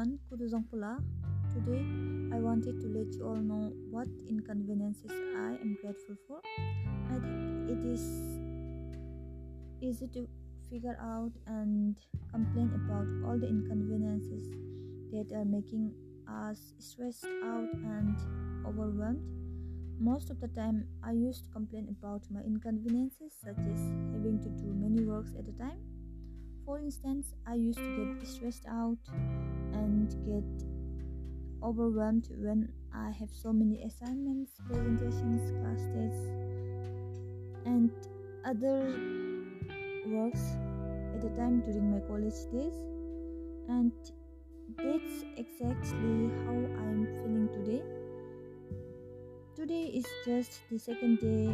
everyone, Kuzuzangpo la. Today I wanted to let you all know what inconveniences I am grateful for. I think it is easy to figure out and complain about all the inconveniences that are making us stressed out and overwhelmed. Most of the time, I used to complain about my inconveniences, such as having to do many works at a time for instance, I used to get stressed out and get overwhelmed when I have so many assignments, presentations, class tests, and other works at the time during my college days. And that's exactly how I'm feeling today. Today is just the second day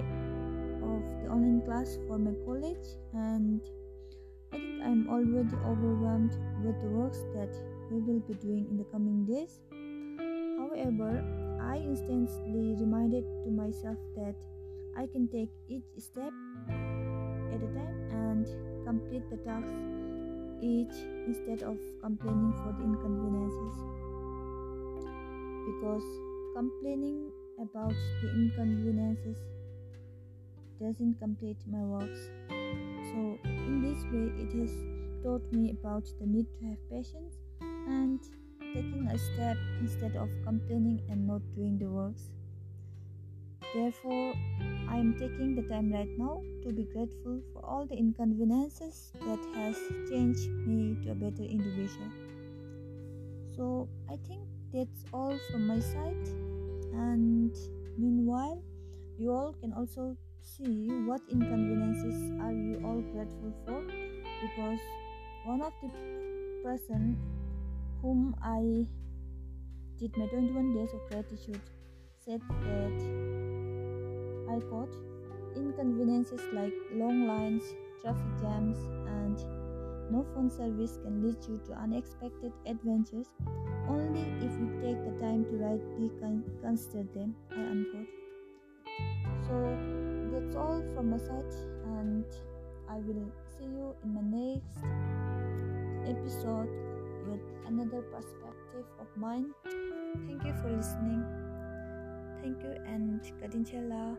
of the online class for my college, and I think I'm already overwhelmed with the works that we will be doing in the coming days. However, I instantly reminded to myself that I can take each step at a time and complete the task each instead of complaining for the inconveniences. Because complaining about the inconveniences doesn't complete my works. So, in this way, taught me about the need to have patience and taking a step instead of complaining and not doing the works. Therefore, I am taking the time right now to be grateful for all the inconveniences that has changed me to a better individual. So, I think that's all from my side. And meanwhile, you all can also see what inconveniences are you all grateful for because one of the person whom I did my 21 days of gratitude said that I quote inconveniences like long lines, traffic jams, and no phone service can lead you to unexpected adventures only if we take the time to rightly consider them. I unquote. So that's all from my side and I will see you in my next episode with another perspective of mine. Thank you for listening. Thank you and Kadinchela.